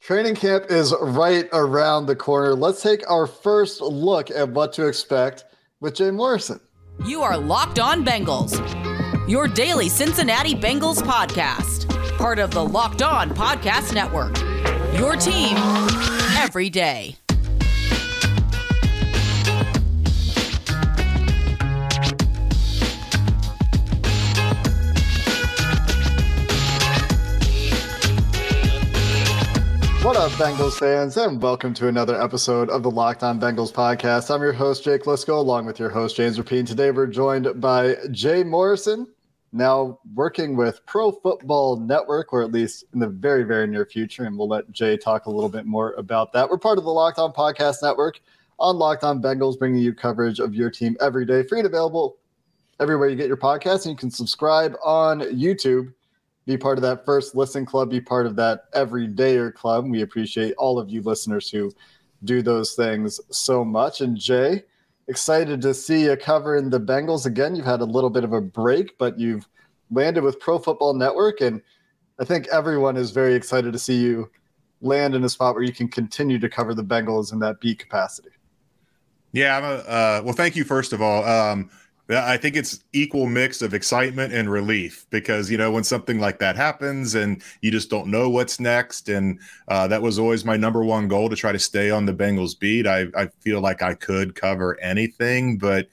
Training camp is right around the corner. Let's take our first look at what to expect with Jay Morrison. You are Locked On Bengals, your daily Cincinnati Bengals podcast, part of the Locked On Podcast Network. Your team every day. What up, Bengals fans, and welcome to another episode of the Locked On Bengals podcast. I'm your host, Jake Liscow, along with your host, James Rapien. Today, we're joined by Jay Morrison, now working with Pro Football Network, or at least in the very, very near future. And we'll let Jay talk a little bit more about that. We're part of the Locked On Podcast Network on Locked On Bengals, bringing you coverage of your team every day, free and available everywhere you get your podcasts. And you can subscribe on YouTube be part of that first listen club, be part of that everydayer club. We appreciate all of you listeners who do those things so much. And Jay, excited to see you covering the Bengals again. You've had a little bit of a break, but you've landed with Pro Football Network. And I think everyone is very excited to see you land in a spot where you can continue to cover the Bengals in that beat capacity. Yeah, I'm a, uh, well, thank you, first of all. Um, I think it's equal mix of excitement and relief because you know when something like that happens and you just don't know what's next, and uh, that was always my number one goal to try to stay on the Bengals beat. I, I feel like I could cover anything, but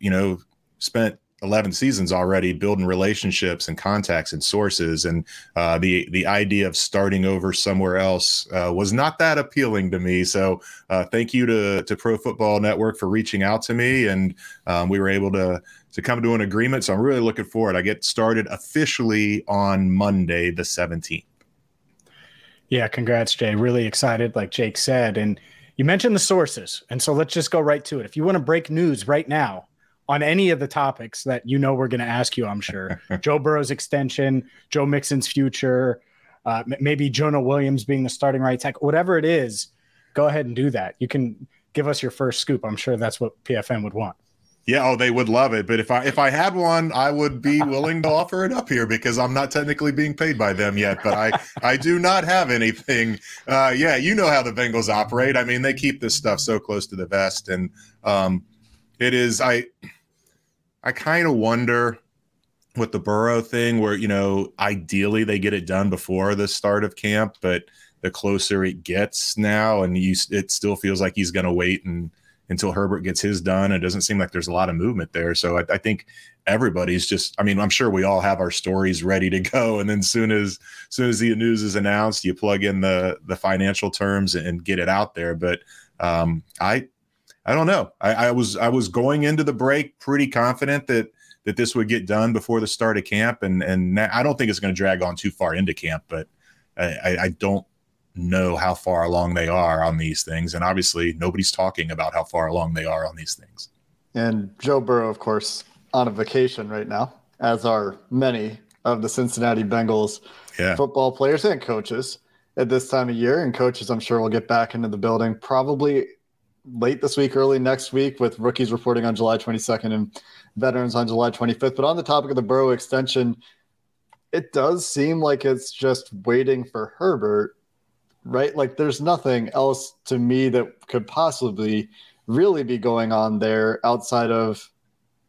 you know, spent 11 seasons already building relationships and contacts and sources. And uh, the the idea of starting over somewhere else uh, was not that appealing to me. So uh, thank you to to pro football network for reaching out to me. And um, we were able to to come to an agreement. So i'm really looking forward. I get started officially on monday the 17th yeah congrats jay. Really excited like jake said. And you mentioned the sources. And so let's just go right to it. If you want to break news right now on any of the topics that you know we're going to ask you, I'm sure. Joe Burrow's extension, Joe Mixon's future, uh, maybe Jonah Williams being the starting right tackle, whatever it is, go ahead and do that. You can give us your first scoop. I'm sure that's what PFN would want. Yeah, oh, they would love it. But if I if I had one, I would be willing to offer it up here because I'm not technically being paid by them yet. But I I do not have anything. Uh, yeah, you know how the Bengals operate. I mean, they keep this stuff so close to the vest, and um, it is I I kind of wonder with the Burrow thing where you know ideally they get it done before the start of camp, but the closer it gets now, and you, it still feels like he's going to wait and until Herbert gets his done. It doesn't seem like there's a lot of movement there. So I, I, think everybody's just. I mean, I'm sure we all have our stories ready to go, and then soon as soon as the news is announced, you plug in the the financial terms and get it out there. But um, I I don't know. I, I, was I was going into the break pretty confident that that this would get done before the start of camp, and and I don't think it's going to drag on too far into camp, but I, I don't know how far along they are on these things, and obviously nobody's talking about how far along they are on these things. And Joe Burrow, of course, on a vacation right now, as are many of the Cincinnati Bengals yeah. football players and coaches at this time of year. And coaches, I'm sure, will get back into the building probably late this week, early next week, with rookies reporting on July 22nd and veterans on July 25th. But on the topic of the Burrow extension, it does seem like it's just waiting for Herbert, right? Like there's nothing else to me that could possibly really be going on there outside of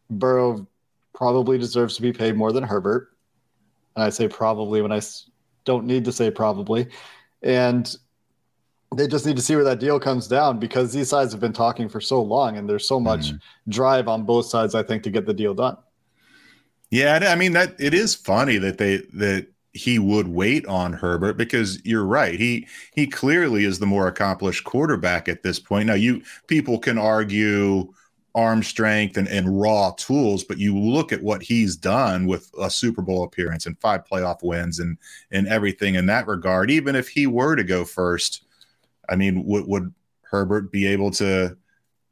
Burrow probably deserves to be paid more than Herbert. And I say probably when I don't need to say probably. And they just need to see where that deal comes down because these sides have been talking for so long and there's so much mm. drive on both sides i think to get the deal done. Yeah i mean that it is funny that they that he would wait on herbert because you're right. He he clearly is the more accomplished quarterback at this point. Now you people can argue arm strength and, and raw tools but you look at what he's done with a super bowl appearance and five playoff wins and and everything in that regard even if he were to go first I mean, would, would Herbert be able to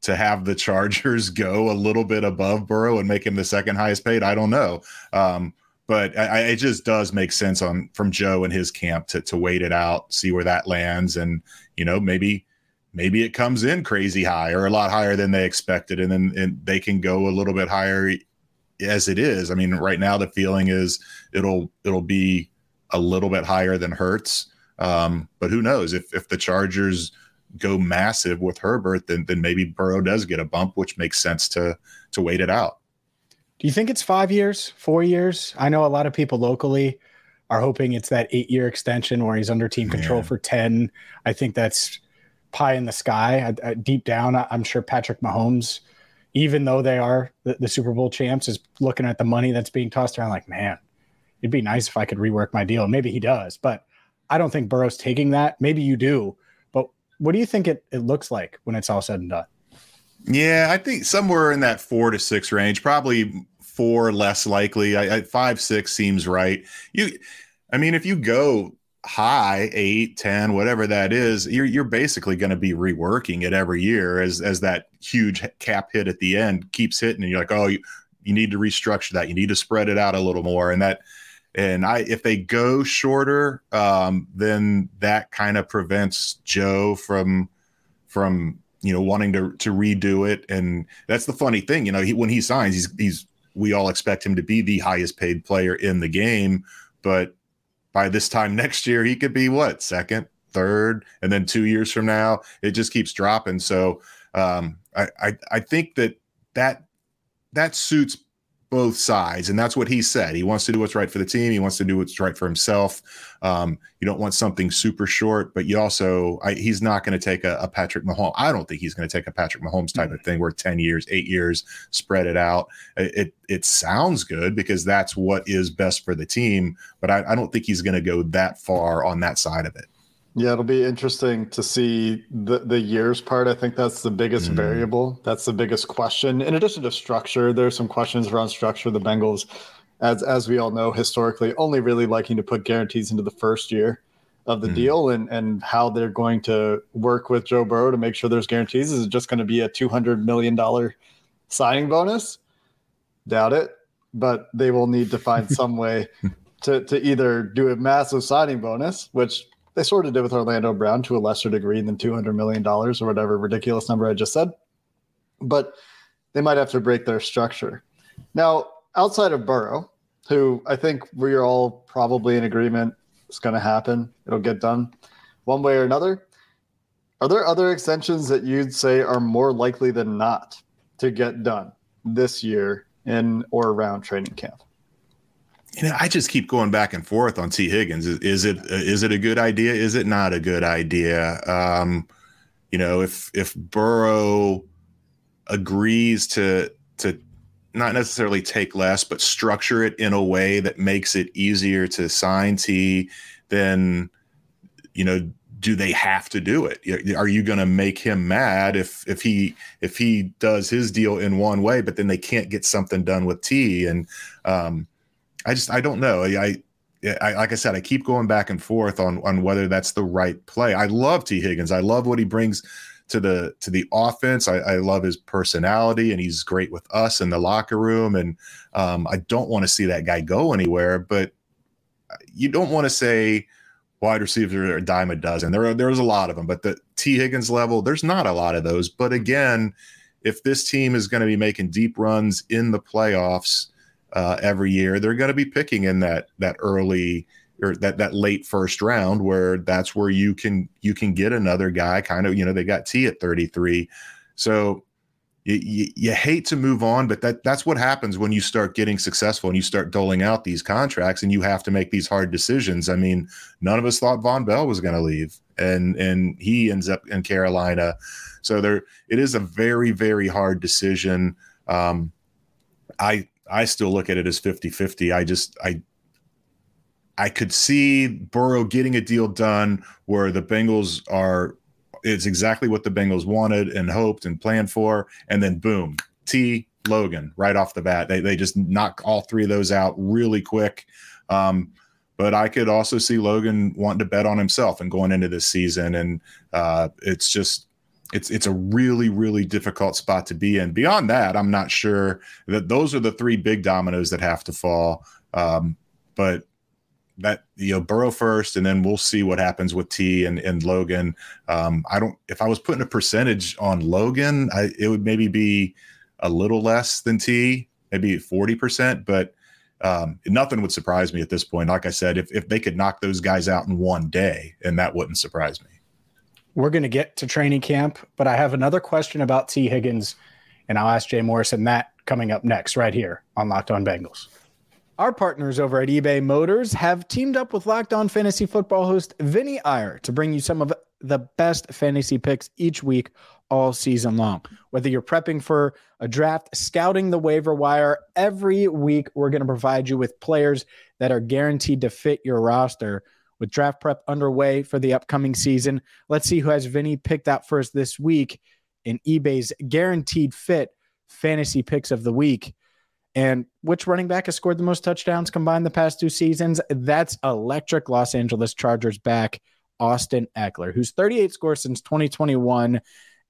to have the Chargers go a little bit above Burrow and make him the second highest paid? I don't know. Um, but I, it just does make sense on from Joe and his camp to to wait it out, see where that lands, and you know maybe maybe it comes in crazy high or a lot higher than they expected, and then and they can go a little bit higher as it is. I mean, right now the feeling is it'll it'll be a little bit higher than Hurts Um, but who knows if if the Chargers go massive with Herbert, then then maybe Burrow does get a bump, which makes sense to to wait it out. Do you think it's five years, four years? I know a lot of people locally are hoping it's that eight year extension where he's under team control yeah. for 10. I think that's pie in the sky. I, I, deep down, I, am sure Patrick Mahomes, even though they are the, the, Super Bowl champs, is looking at the money that's being tossed around like, man, it'd be nice if I could rework my deal. Maybe he does, but I don't think Burrow's taking that. Maybe you do. But what do you think it, it looks like when it's all said and done? Yeah, I think somewhere in that four to six range, probably four less likely. I, I, five six seems right. You, I mean, if you go high eight, 10, whatever that is, you're you're basically going to be reworking it every year as as that huge cap hit at the end keeps hitting, and you're like, oh, you, you need to restructure that. You need to spread it out a little more, and that. And I, if they go shorter, um, then that kind of prevents Joe from, from you know wanting to to redo it. And that's the funny thing, you know, he, when he signs, he's he's we all expect him to be the highest paid player in the game. But by this time next year, he could be what second, third, and then two years from now, it just keeps dropping. So um, I, I I think that that that suits both sides, and that's what he said. He wants to do what's right for the team. He wants to do what's right for himself. Um, you don't want something super short, but you also I, he's not going to take a, a, Patrick Mahomes. I don't think he's going to take a Patrick Mahomes type of thing where ten years, eight years, spread it out. It it, it sounds good because that's what is best for the team, but I, I don't think he's going to go that far on that side of it. Yeah, it'll be interesting to see the the years part. I think that's the biggest mm. variable. That's the biggest question. In addition to structure, there's some questions around structure. The Bengals, as as we all know, historically only really liking to put guarantees into the first year of the mm. deal, and and how they're going to work with Joe Burrow to make sure there's guarantees. Is it just going to be a two hundred million dollar signing bonus? Doubt it, but they will need to find some way to to either do a massive signing bonus, which they sort of did with Orlando Brown to a lesser degree than $200 million or whatever ridiculous number I just said. But they might have to break their structure. Now, outside of Burrow, who I think we're all probably in agreement is going to happen, it'll get done one way or another. Are there other extensions that you'd say are more likely than not to get done this year in or around training camp? You know, I just keep going back and forth on Tee Higgins. Is, is, it is it a good idea? Is it not a good idea? Um, you know, if if Burrow agrees to to not necessarily take less, but structure it in a way that makes it easier to sign T, then you know, do they have to do it? Are you going to make him mad if if he if he does his deal in one way, but then they can't get something done with T and um, I just I don't know. I, I, like I said, I keep going back and forth on on whether that's the right play. I love Tee Higgins. I love what he brings to the to the offense. I, I love his personality, and he's great with us in the locker room. And um, I don't want to see that guy go anywhere. But you don't want to say wide receivers are a dime a dozen. There are there's a lot of them, but the Tee Higgins level, there's not a lot of those. But again, if this team is going to be making deep runs in the playoffs uh, every year, they're going to be picking in that that early or that that late first round where that's where you can you can get another guy. Kind of, you know, they got T at 33, so you, you, you, hate to move on, but that that's what happens when you start getting successful and you start doling out these contracts and you have to make these hard decisions. I mean, none of us thought Vonn Bell was going to leave, and and he ends up in Carolina. So there, it is a very very hard decision. Um, I I still look at it as 50-50. I just I I could see Burrow getting a deal done where the Bengals are it's exactly what the Bengals wanted and hoped and planned for, and then boom, T Logan right off the bat. They they just knock all three of those out really quick. Um, but I could also see Logan wanting to bet on himself and going into this season, and uh, it's just it's it's a really really difficult spot to be in. Beyond that, I'm not sure that those are the three big dominoes that have to fall. Um, but that you know Burrow first, and then we'll see what happens with T and, and Logan. Um, I don't. If I was putting a percentage on Logan, I, it would maybe be a little less than T, maybe forty percent. But um, nothing would surprise me at this point. Like I said, if, if they could knock those guys out in one day, and that wouldn't surprise me. We're going to get to training camp, but I have another question about Tee Higgins, and I'll ask Jay Morrison that coming up next, right here on Locked On Bengals. Our partners over at eBay Motors have teamed up with Locked On Fantasy Football host Vinny Iyer to bring you some of the best fantasy picks each week all season long. Whether you're prepping for a draft, scouting the waiver wire, every week we're going to provide you with players that are guaranteed to fit your roster. With draft prep underway for the upcoming season, let's see who has Vinny picked out first this week in eBay's guaranteed fit fantasy picks of the week. And which running back has scored the most touchdowns combined the past two seasons? That's electric Los Angeles Chargers back, Austin Ekeler, who's 38 scores since 2021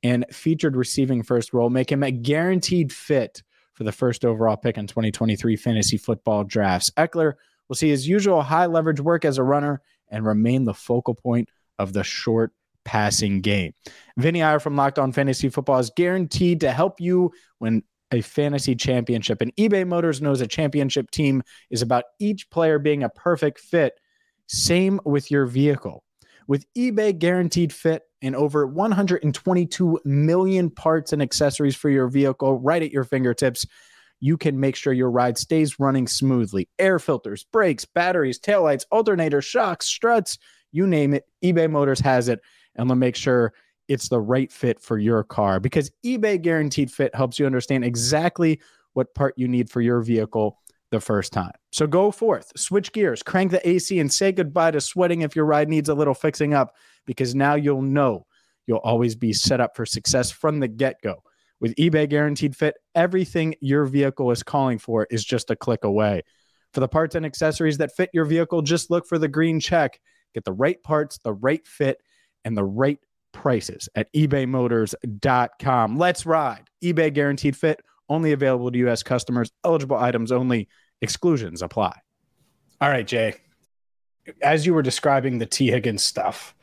and featured receiving first role, make him a guaranteed fit for the first overall pick in 2023 fantasy football drafts. Ekeler will see his usual high leverage work as a runner and remain the focal point of the short passing game. Vinny Iyer from Locked On Fantasy Football is guaranteed to help you win a fantasy championship. And eBay Motors knows a championship team is about each player being a perfect fit. Same with your vehicle. With eBay Guaranteed Fit and over 122 million parts and accessories for your vehicle right at your fingertips, you can make sure your ride stays running smoothly. Air filters, brakes, batteries, taillights, alternators, shocks, struts, you name it, eBay Motors has it. And they'll make sure it's the right fit for your car because eBay Guaranteed Fit helps you understand exactly what part you need for your vehicle the first time. So go forth, switch gears, crank the AC, and say goodbye to sweating if your ride needs a little fixing up because now you'll know you'll always be set up for success from the get go. With eBay Guaranteed Fit, everything your vehicle is calling for is just a click away. For the parts and accessories that fit your vehicle, just look for the green check. Get the right parts, the right fit, and the right prices at ebaymotors.com. Let's ride. eBay guaranteed fit, only available to U.S. customers, eligible items only, exclusions apply. All right, Jay. As you were describing the Tee Higgins stuff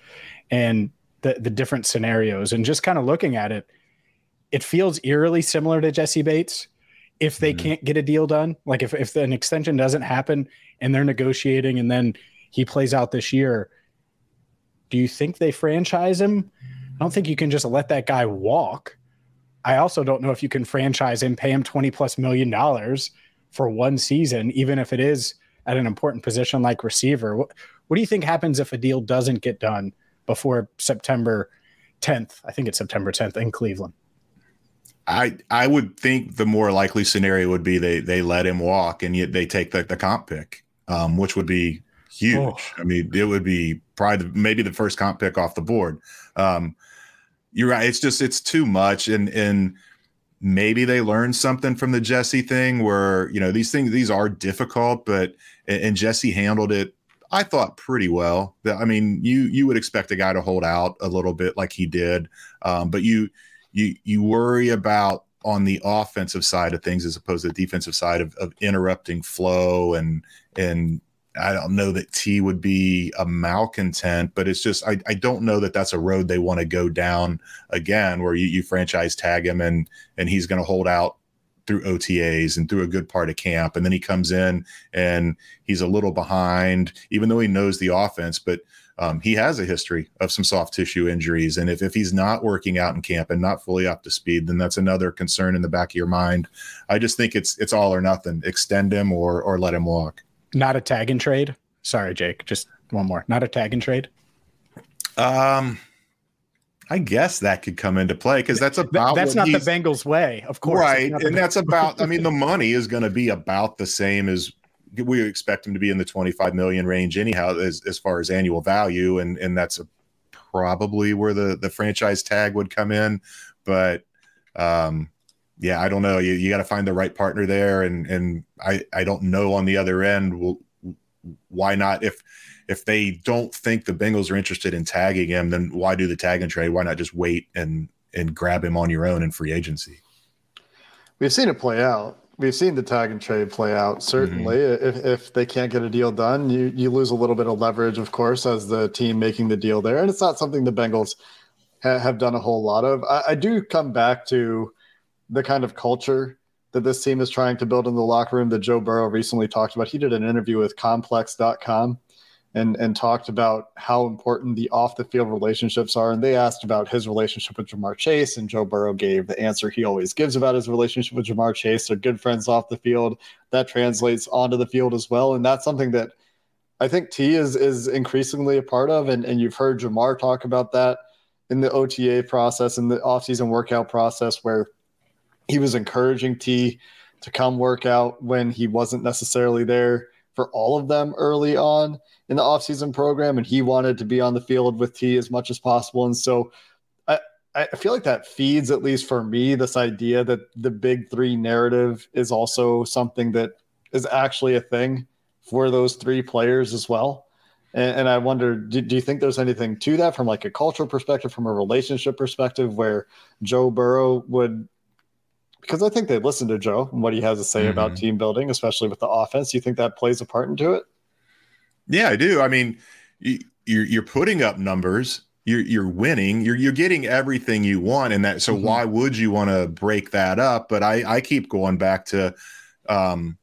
and the, the different scenarios and just kind of looking at it, it feels eerily similar to Jessie Bates. If they mm-hmm. can't get a deal done, like if, if an extension doesn't happen and they're negotiating and then he plays out this year, do you think they franchise him? I don't think you can just let that guy walk. I also don't know if you can franchise him, pay him 20 plus million dollars for one season, even if it is at an important position like receiver. What, what do you think happens if a deal doesn't get done before September 10th? I think it's September 10th in Cleveland. I I would think the more likely scenario would be they they let him walk and yet they take the, the comp pick, um, which would be huge. Oh. I mean, it would be probably the, maybe the first comp pick off the board. Um, you're right. It's just it's too much, and and maybe they learned something from the Jessie thing, where you know these things these are difficult, but and Jessie handled it. I thought pretty well. I mean, you you would expect a guy to hold out a little bit like he did, um, but you you you worry about on the offensive side of things as opposed to the defensive side of, of interrupting flow and and I don't know that T would be a malcontent, but it's just I, I don't know that that's a road they want to go down again, where you, you franchise tag him and and he's going to hold out through OTAs and through a good part of camp, and then he comes in and he's a little behind, even though he knows the offense, but um, he has a history of some soft tissue injuries, and if if he's not working out in camp and not fully up to speed, then that's another concern in the back of your mind. I just think it's it's all or nothing: extend him or or let him walk. Not a tag and trade. Sorry, Jake. Just one more. Not a tag and trade. Um, I guess that could come into play because that's about that's not the Bengals way, of course. Right, and that's about. I mean, the money is going to be about the same as we expect him to be in the twenty-five million range anyhow, as as far as annual value, and and that's a, probably where the the franchise tag would come in. But um, yeah, I don't know. You, you got to find the right partner there, and and I I don't know on the other end. Why not? If if they don't think the Bengals are interested in tagging him, then why do the tag and trade? Why not just wait and and grab him on your own in free agency? We've seen it play out. We've seen the tag and trade play out. Certainly, mm-hmm. if, if they can't get a deal done, you you lose a little bit of leverage, of course, as the team making the deal there. And it's not something the Bengals ha- have done a whole lot of. I, I do come back to the kind of culture that this team is trying to build in the locker room that Joe Burrow recently talked about. He did an interview with complex.com and and talked about how important the off the field relationships are. And they asked about his relationship with Ja'Marr Chase, and Joe Burrow gave the answer he always gives about his relationship with Ja'Marr Chase. They're good friends off the field. That translates onto the field as well, and that's something that I think T is is increasingly a part of. And and you've heard Ja'Marr talk about that in the OTA process in the offseason workout process where he was encouraging T to come work out when he wasn't necessarily there for all of them early on in the offseason program, and he wanted to be on the field with T as much as possible. And so I, I feel like that feeds, at least for me, this idea that the big three narrative is also something that is actually a thing for those three players as well. And, and I wonder, do, do, you think there's anything to that from like a cultural perspective, from a relationship perspective, where Joe Burrow would because I think they listen to Joe and what he has to say mm-hmm. about team building, especially with the offense. You think that plays a part into it? Yeah, I do. I mean, you're you're putting up numbers. You're you're winning. You're you're getting everything you want, and that. So mm-hmm. why would you want to break that up? But I I keep going back to um,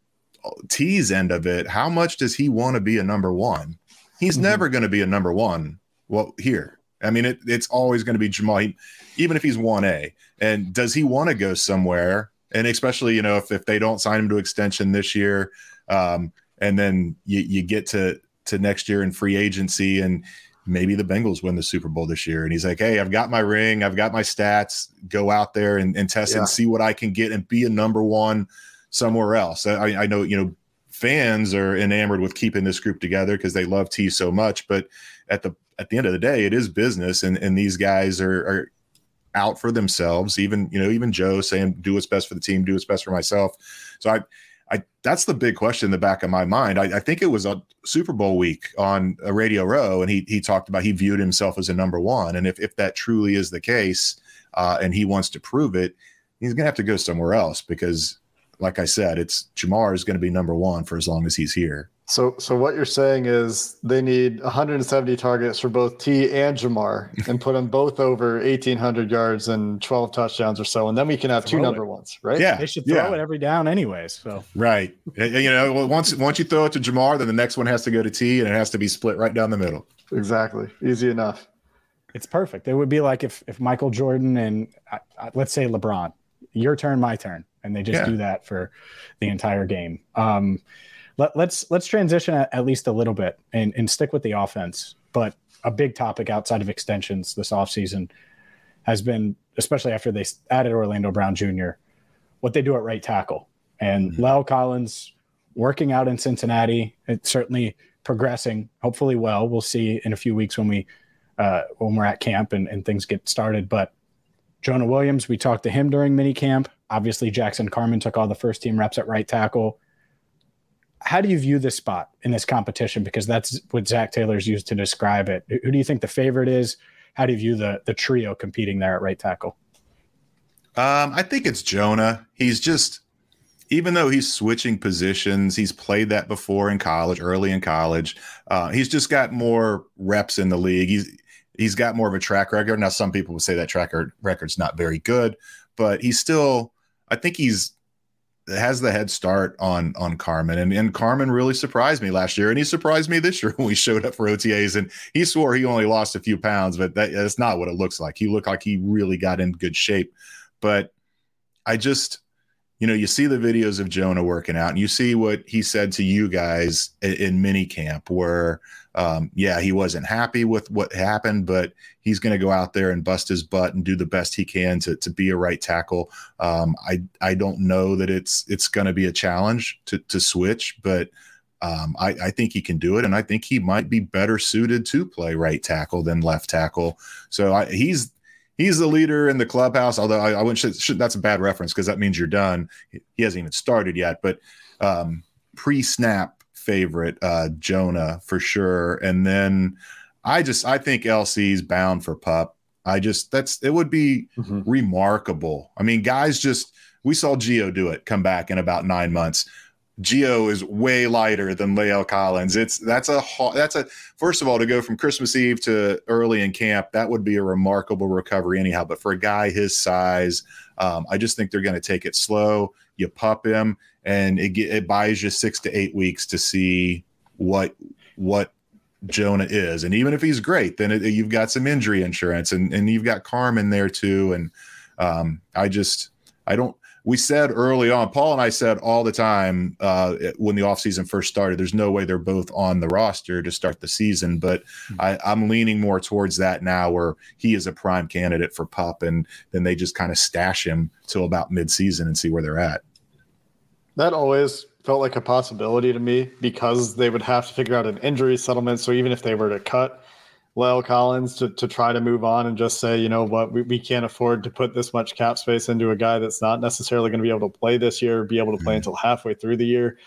T's end of it. How much does he want to be a number one? He's mm-hmm. never going to be a number one. Well, here, I mean, it, it's always going to be Ja'Marr. He, even if he's one A. And does he want to go somewhere? And especially, you know, if, if they don't sign him to extension this year, um, and then you, you get to to next year in free agency and maybe the Bengals win the Super Bowl this year. And he's like, Hey, I've got my ring, I've got my stats, go out there and, and test yeah. and see what I can get and be a number one somewhere else. I, I know, you know, fans are enamored with keeping this group together because they love T so much, but at the at the end of the day, it is business and, and these guys are, are out for themselves. Even you know, even Joe saying, "Do what's best for the team, do what's best for myself." So I, I that's the big question in the back of my mind. I, I think it was a Super Bowl week on a Radio Row, and he he talked about he viewed himself as a number one, and if if that truly is the case, uh, and he wants to prove it, he's gonna have to go somewhere else because, like I said, it's Ja'Marr is going to be number one for as long as he's here. So, so what you're saying is they need 170 targets for both T and Ja'Marr, and put them both over 1,800 yards and 12 touchdowns or so, and then we can have throw two number ones, right? Yeah, they should throw yeah. it every down, anyways. So, right, you know, once once you throw it to Ja'Marr, then the next one has to go to T, and it has to be split right down the middle. Exactly, easy enough. It's perfect. It would be like if if Michael Jordan and let's say LeBron, your turn, my turn, and they just yeah. do that for the entire game. Um, let, us let's, let's transition at, at, least a little bit and, and stick with the offense. But a big topic outside of extensions this offseason has been, especially after they added Orlando Brown Jr., what they do at right tackle. And mm-hmm. La'el Collins working out in Cincinnati, it's certainly progressing, hopefully well. We'll see in a few weeks when we uh, when we're at camp and, and things get started. But Jonah Williams, we talked to him during mini camp. Obviously, Jackson Carman took all the first team reps at right tackle how do you view this spot in this competition? Because that's what Zac Taylor's used to describe it. Who do you think the favorite is? How do you view the the trio competing there at right tackle? Um, I think it's Jonah. He's just, even though he's switching positions, he's played that before in college, early in college. Uh, he's just got more reps in the league. He's he's got more of a track record. Now, some people would say that track record's not very good, but he's still. I think he's has the head start on on Carman, and and Carman really surprised me last year, and he surprised me this year when we showed up for OTAs, and he swore he only lost a few pounds, but that, that's not what it looks like. He looked like he really got in good shape, but I just you know, you see the videos of Jonah working out, and you see what he said to you guys in, in mini camp, where, um, yeah, he wasn't happy with what happened, but he's going to go out there and bust his butt and do the best he can to to be a right tackle. Um, I I don't know that it's it's going to be a challenge to to switch, but um, I, I, think he can do it, and I think he might be better suited to play right tackle than left tackle. So I, he's he's the leader in the clubhouse. Although I, I wouldn't, should, should, that's a bad reference because that means you're done. He hasn't even started yet, but um, pre snap favorite, uh, Jonah for sure. And then I just, I think LC's bound for pup. I just, that's, it would be mm-hmm. remarkable. I mean, guys just, we saw Geo do it come back in about nine months. Gio is way lighter than La'el Collins. It's that's a that's a first of all to go from Christmas Eve to early in camp that would be a remarkable recovery anyhow. But for a guy his size, um, I just think they're going to take it slow. You pup him, and it it buys you six to eight weeks to see what what Jonah is. And even if he's great, then it, you've got some injury insurance, and and you've got Carman there too. And um, I just I don't we said early on, Paul and I said all the time uh, when the offseason first started, there's no way they're both on the roster to start the season. But mm-hmm. I, I'm leaning more towards that now where he is a prime candidate for pup and then they just kind of stash him till about midseason and see where they're at. That always felt like a possibility to me because they would have to figure out an injury settlement. So even if they were to cut La'el Collins to, to try to move on and just say, you know what, we, we can't afford to put this much cap space into a guy that's not necessarily going to be able to play this year, be able to play mm-hmm. until halfway through the year.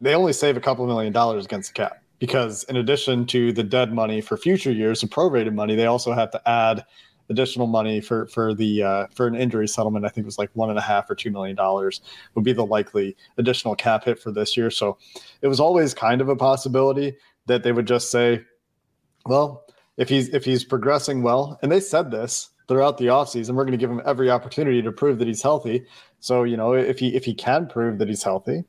They only save a couple million dollars against the cap because, in addition to the dead money for future years, the prorated money, they also have to add additional money for for the uh, for an injury settlement. I think it was like one and a half or two million dollars would be the likely additional cap hit for this year. So it was always kind of a possibility that they would just say, well, if he's if he's progressing well, and they said this throughout the offseason, we're going to give him every opportunity to prove that he's healthy. So, you know, if he if he can prove that he's healthy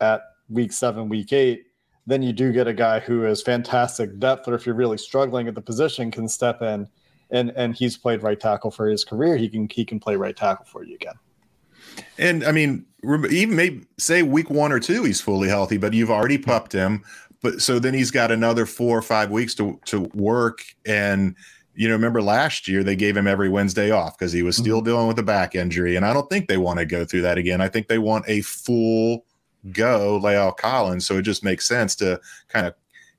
at week seven, week eight, then you do get a guy who is fantastic depth, or if you're really struggling at the position, can step in and and he's played right tackle for his career. He can he can play right tackle for you again. And I mean, even maybe say week one or two, he's fully healthy, but you've already pupped him but so then he's got another four or five weeks to to work. And you know remember last year they gave him every wednesday off because he was still mm-hmm. dealing with a back injury. And i don't think they want to go through that again. I think they want a full go La'el collins. So it just makes sense to kind of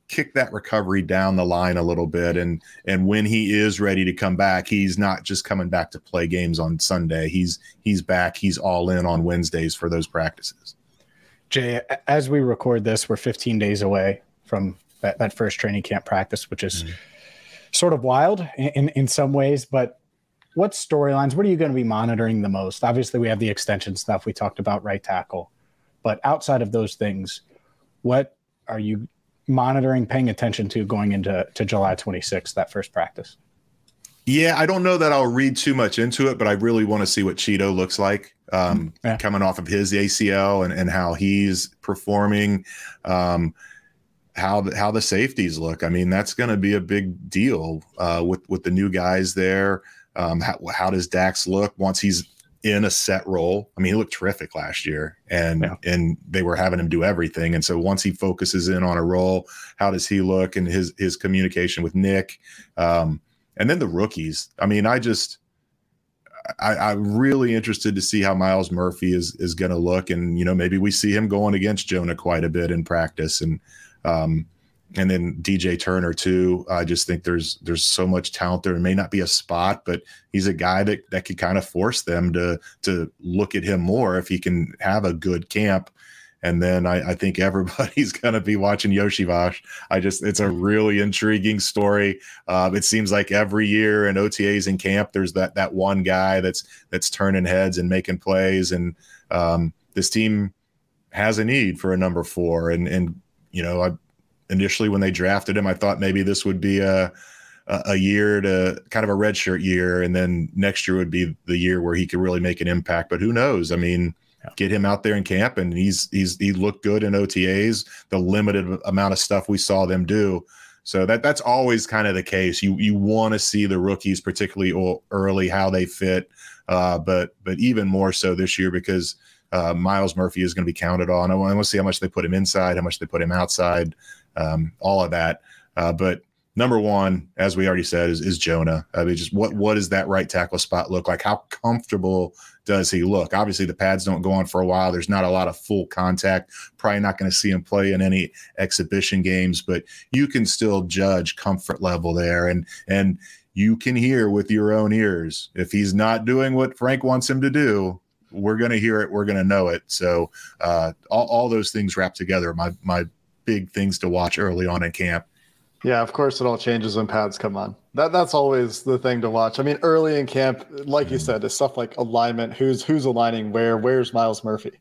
kick that recovery down the line a little bit. And and when he is ready to come back he's not just coming back to play games on sunday. He's he's back. He's all in on wednesdays for those practices Jay, as we record this, we're 15 days away from that, that first training camp practice, which is mm-hmm. sort of wild in, in some ways. But what storylines, what are you going to be monitoring the most? Obviously, we have the extension stuff we talked about, right tackle. But outside of those things, what are you monitoring, paying attention to going into to July 26th, that first practice? Yeah, I don't know that I'll read too much into it, but I really want to see what Cheeto looks like um, yeah. coming off of his ACL and, and how he's performing, um, how the, how the safeties look. I mean, that's going to be a big deal uh, with with the new guys there. Um, how, how, does Dax look once he's in a set role? I mean, he looked terrific last year, and yeah. and they were having him do everything. And so once he focuses in on a role, how does he look and his his communication with Nick, um, and then the rookies. I mean, I just I, am really interested to see how Myles Murphy is is going to look, and you know maybe we see him going against Jonah quite a bit in practice, and um, and then DJ Turner too. I just think there's there's so much talent there. It may not be a spot, but he's a guy that that could kind of force them to to look at him more if he can have a good camp and then I, I think everybody's going to be watching Iosivas. I just, it's a really intriguing story. Uh, it seems like every year in OTAs in camp, there's that that one guy that's that's turning heads and making plays, and um, this team has a need for a number four. And and you know, I initially when they drafted him, I thought maybe this would be a a year to kind of a redshirt year, and then next year would be the year where he could really make an impact. But who knows? I mean, yeah. get him out there in camp and he's he's he looked good in OTAs the limited amount of stuff we saw them do. So that that's always kind of the case. You you want to see the rookies particularly early how they fit. Uh, but but even more so this year because uh, Myles Murphy is going to be counted on. I want to see how much they put him inside how much they put him outside um, all of that. Uh, but number one, as we already said, is, is Jonah. I mean, just what what does that right tackle spot look like? How comfortable does he look? Obviously, the pads don't go on for a while. There's not a lot of full contact. Probably not going to see him play in any exhibition games, but you can still judge comfort level there, and and you can hear with your own ears if he's not doing what Frank wants him to do. We're going to hear it. We're going to know it. So uh, all, all those things wrapped together. My my big things to watch early on in camp. Yeah, of course it all changes when pads come on. That that's always the thing to watch. I mean, early in camp, like you said, it's stuff like alignment. Who's who's aligning where? Where's Myles Murphy?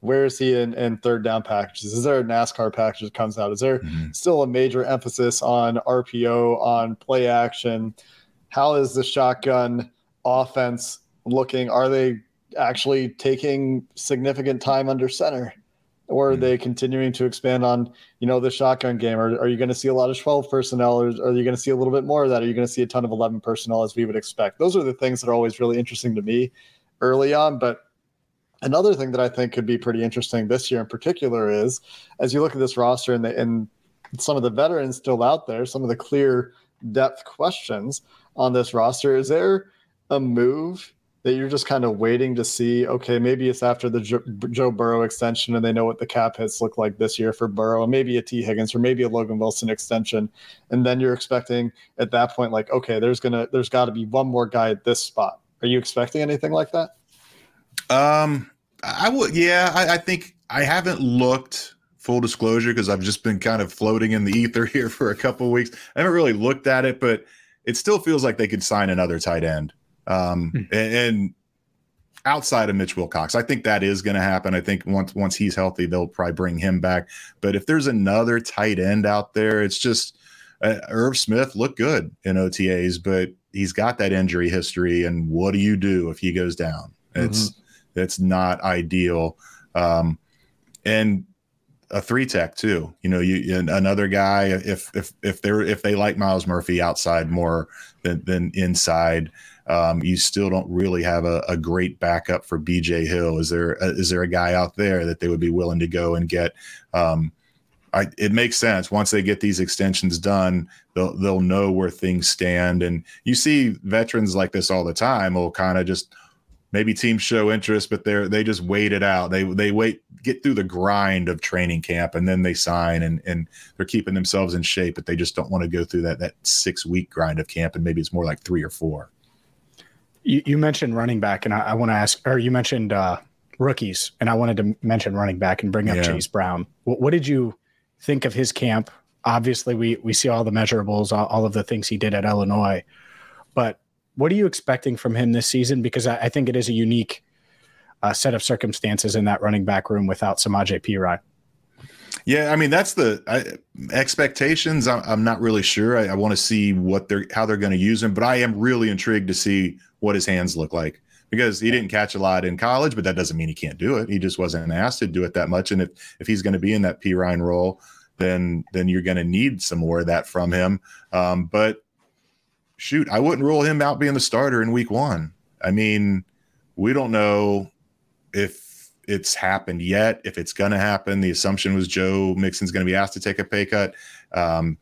Where is he in, in third down packages? Is there a NASCAR package that comes out? Is there mm-hmm. still a major emphasis on RPO, on play action? How is the shotgun offense looking? Are they actually taking significant time under center? Or are mm-hmm. they continuing to expand on, you know, the shotgun game? Or are you going to see a lot of 12 personnel? Or are you going to see a little bit more of that? Are you going to see a ton of 11 personnel as we would expect? Those are the things that are always really interesting to me early on. But Another thing that I think could be pretty interesting this year in particular is as you look at this roster and, the, and some of the veterans still out there, some of the clear depth questions on this roster, is there a move that you're just kind of waiting to see? Okay, maybe it's after the jo- Joe Burrow extension and they know what the cap hits look like this year for Burrow, and maybe a Tee Higgins or maybe a Logan Wilson extension, and then you're expecting at that point, like, okay, there's gonna there's got to be one more guy at this spot. Are you expecting anything like that? Um, I would, yeah. I, I think I haven't looked full disclosure because I've just been kind of floating in the ether here for a couple weeks. I haven't really looked at it, but it still feels like they could sign another tight end. Um, hmm. and, and, outside of Mitch Wilcox, I think that is going to happen. I think once once he's healthy, they'll probably bring him back. But if there's another tight end out there, it's just uh, Irv Smith looked good in OTAs, but he's got that injury history. And what do you do if he goes down? It's mm-hmm that's not ideal. Um, and a three tech too. You know, you another guy if if if they're if they like Myles Murphy outside more than, than inside, um, you still don't really have a, a, great backup for BJ Hill. Is there a, is there a guy out there that they would be willing to go and get? Um, I, it makes sense once they get these extensions done, they'll they'll know where things stand. And you see veterans like this all the time will kind of just maybe teams show interest, but they're they just wait it out. They they wait, get through the grind of training camp, and then they sign, and and they're keeping themselves in shape, but they just don't want to go through that that six week grind of camp, and maybe it's more like three or four. You, you mentioned running back, and I, I want to ask, or you mentioned uh, rookies, and I wanted to mention running back and bring up yeah. Chase Brown. What, what, did you think of his camp? Obviously, we we see all the measurables, all, all of the things he did at Illinois, but what are you expecting from him this season? Because I, I think it is a unique uh, set of circumstances in that running back room without Samaje Perine. Yeah, I mean that's the I, expectations. I'm, I'm, not really sure. I, I want to see what they're how they're going to use him, but I am really intrigued to see what his hands look like because he didn't catch a lot in college, but that doesn't mean he can't do it. He just wasn't asked to do it that much. And if if he's going to be in that Perine role, then then you're going to need some more of that from him. Um, but shoot, I wouldn't rule him out being the starter in week one. I mean, we don't know if it's happened yet, if it's going to happen. The assumption was Joe Mixon's going to be asked to take a pay cut. Um,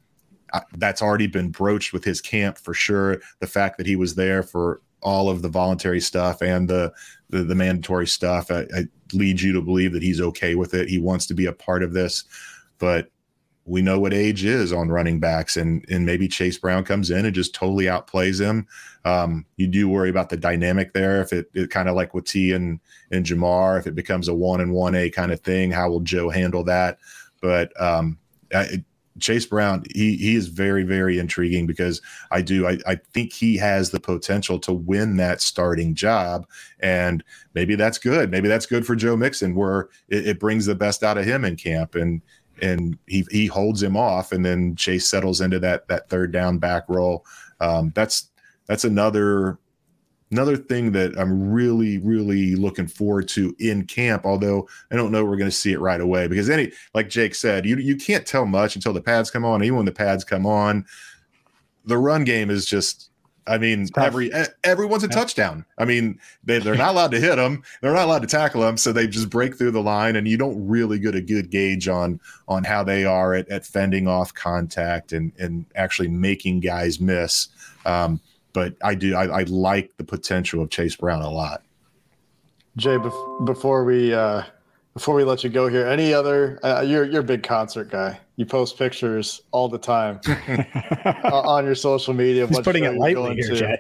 that's already been broached with his camp for sure. The fact that he was there for all of the voluntary stuff and the the, the mandatory stuff I, I leads you to believe that he's okay with it. He wants to be a part of this, but we know what age is on running backs, and and maybe Chase Brown comes in and just totally outplays him. Um, you do worry about the dynamic there. If it, it kind of like with T and and Ja'Marr, if it becomes a one and one A kind of thing, how will Joe handle that? But um, I, Chase Brown, he he is very very intriguing because I do I, I think he has the potential to win that starting job, and maybe that's good. Maybe that's good for Joe Mixon, where it, it brings the best out of him in camp and and he he holds him off, and then Chase settles into that that third down back role. Um, that's that's another another thing that I'm really really looking forward to in camp. Although I don't know we're going to see it right away because any like Jake said, you you can't tell much until the pads come on. Even when the pads come on, the run game is just I mean, every everyone's a yeah. touchdown. I mean, they they're not allowed to hit them. They're not allowed to tackle them, so they just break through the line, and you don't really get a good gauge on on how they are at, at fending off contact and and actually making guys miss. Um, but I do I, I, like the potential of Chase Brown a lot. Jay, bef- before we uh, before we let you go here, any other? Uh, you're you're a big concert guy. You post pictures all the time on your social media. He's putting it lightly here, Jay.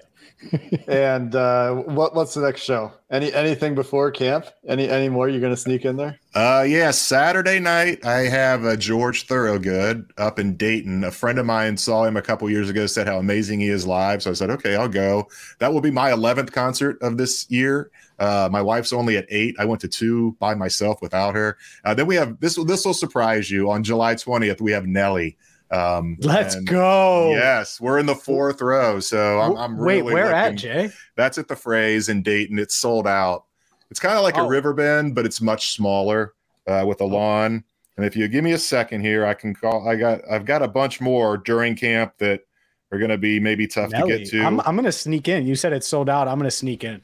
And uh, what what's the next show? Any anything before camp? Any any more you're going to sneak in there? Uh, yeah, Saturday night I have a George Thorogood up in Dayton. A friend of mine saw him a couple years ago, said how amazing he is live. So I said, okay, I'll go. That will be my 11th concert of this year. Uh, my wife's only at eight. I went to two by myself without her. Uh, then we have this. This will surprise you. On July 20th, we have Nelly. Um, Let's go. Yes, we're in the fourth row. So I'm, I'm wait. Really where looking, at Jay? That's at the Fraze in Dayton. It's sold out. It's kind of like Oh. a Riverbend, but it's much smaller uh, with a lawn. And if you give me a second here, I can call. I got. I've got a bunch more during camp that are going to be maybe tough to get to. I'm, I'm gonna sneak in. You said it's sold out. I'm gonna sneak in.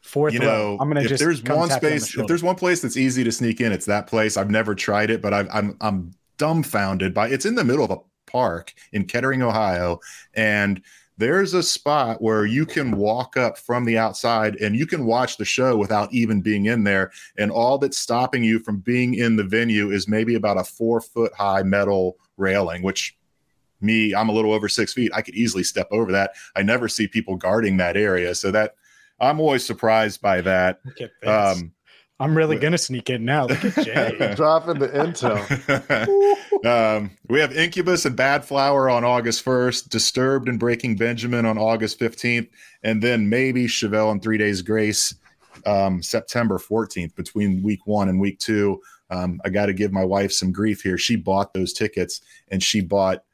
Fourth you row. I'm gonna if just there's one on the space, if there's one place that's easy to sneak in, it's that place. I've never tried it, but I've, I'm I'm dumbfounded by. It's in the middle of a park in Kettering, Ohio, and there's a spot where you can walk up from the outside and you can watch the show without even being in there. And all that's stopping you from being in the venue is maybe about a four foot high metal railing, which me, I'm a little over six feet. I could easily step over that. I never see people guarding that area. So that I'm always surprised by that. Um, I'm really gonna sneak in now. Look at Jay. Dropping the intel. um, we have Incubus and Badflower on August 1st, Disturbed and Breaking Benjamin on August 15th, and then maybe Chevelle and Three Days Grace um, September 14th between week one and week two. Um, I got to give my wife some grief here. She bought those tickets and she bought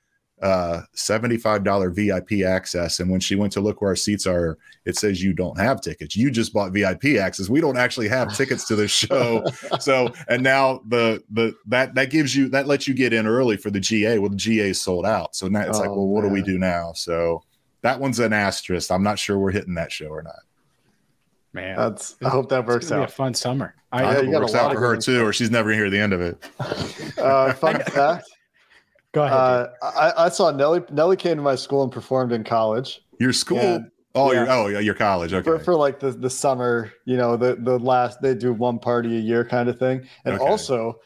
uh $75 VIP access. And when she went to look where our seats are it says you don't have tickets. You just bought VIP access. We don't actually have tickets to this show. So and now the the that that gives you that lets you get in early for the GA well the GA is sold out. So now it's like Oh, well what do we do now? So that one's an asterisk. I'm not sure we're hitting that show or not. Man, That's. I hope that works gonna be out. a fun summer. I Yeah, hope you it works out for her too or she's never gonna hear the end of it. Uh, fun fact. Go ahead. Uh, I, I saw Nelly. Nelly came to my school and performed in college your school Yeah. oh Yeah. your oh yeah, your college okay for, for like the the summer. You know, the the last they do one party a year kind of thing. And Okay. also,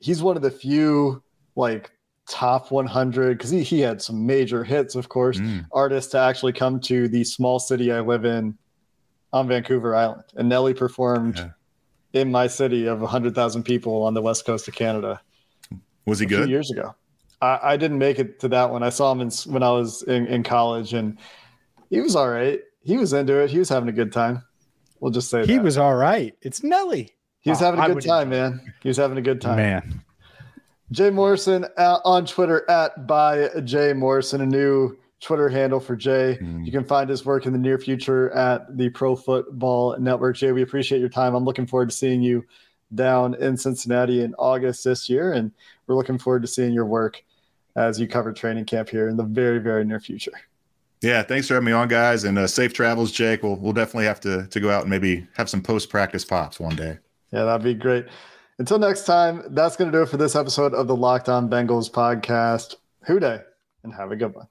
he's one of the few like top 100 because he, he had some major hits, of course, Mm. artists to actually come to the small city I live in on Vancouver Island. And Nelly performed Yeah. in my city of 100,000 people on the west coast of Canada was he a few good years ago. I, I didn't make it to that one. I saw him in, when I was in, in college, and he was all right. He was into it. He was having a good time. We'll just say he that. was all right. It's Nelly. he was Oh, having a good would time, man. He was having a good time. Man, Jay Morrison uh, on Twitter at by Jay Morrison, a new Twitter handle for Jay. Mm. You can find his work in the near future at the Pro Football Network. Jay, we appreciate your time. I'm looking forward to seeing you down in Cincinnati in August this year, and we're looking forward to seeing your work as you cover training camp here in the very, very near future. Yeah, thanks for having me on, guys, and uh, safe travels, Jake. We'll we'll definitely have to to go out and maybe have some post practice pops one day. Yeah, that'd be great. Until next time, that's going to do it for this episode of the Locked On Bengals podcast. Who Dey, and have a good one.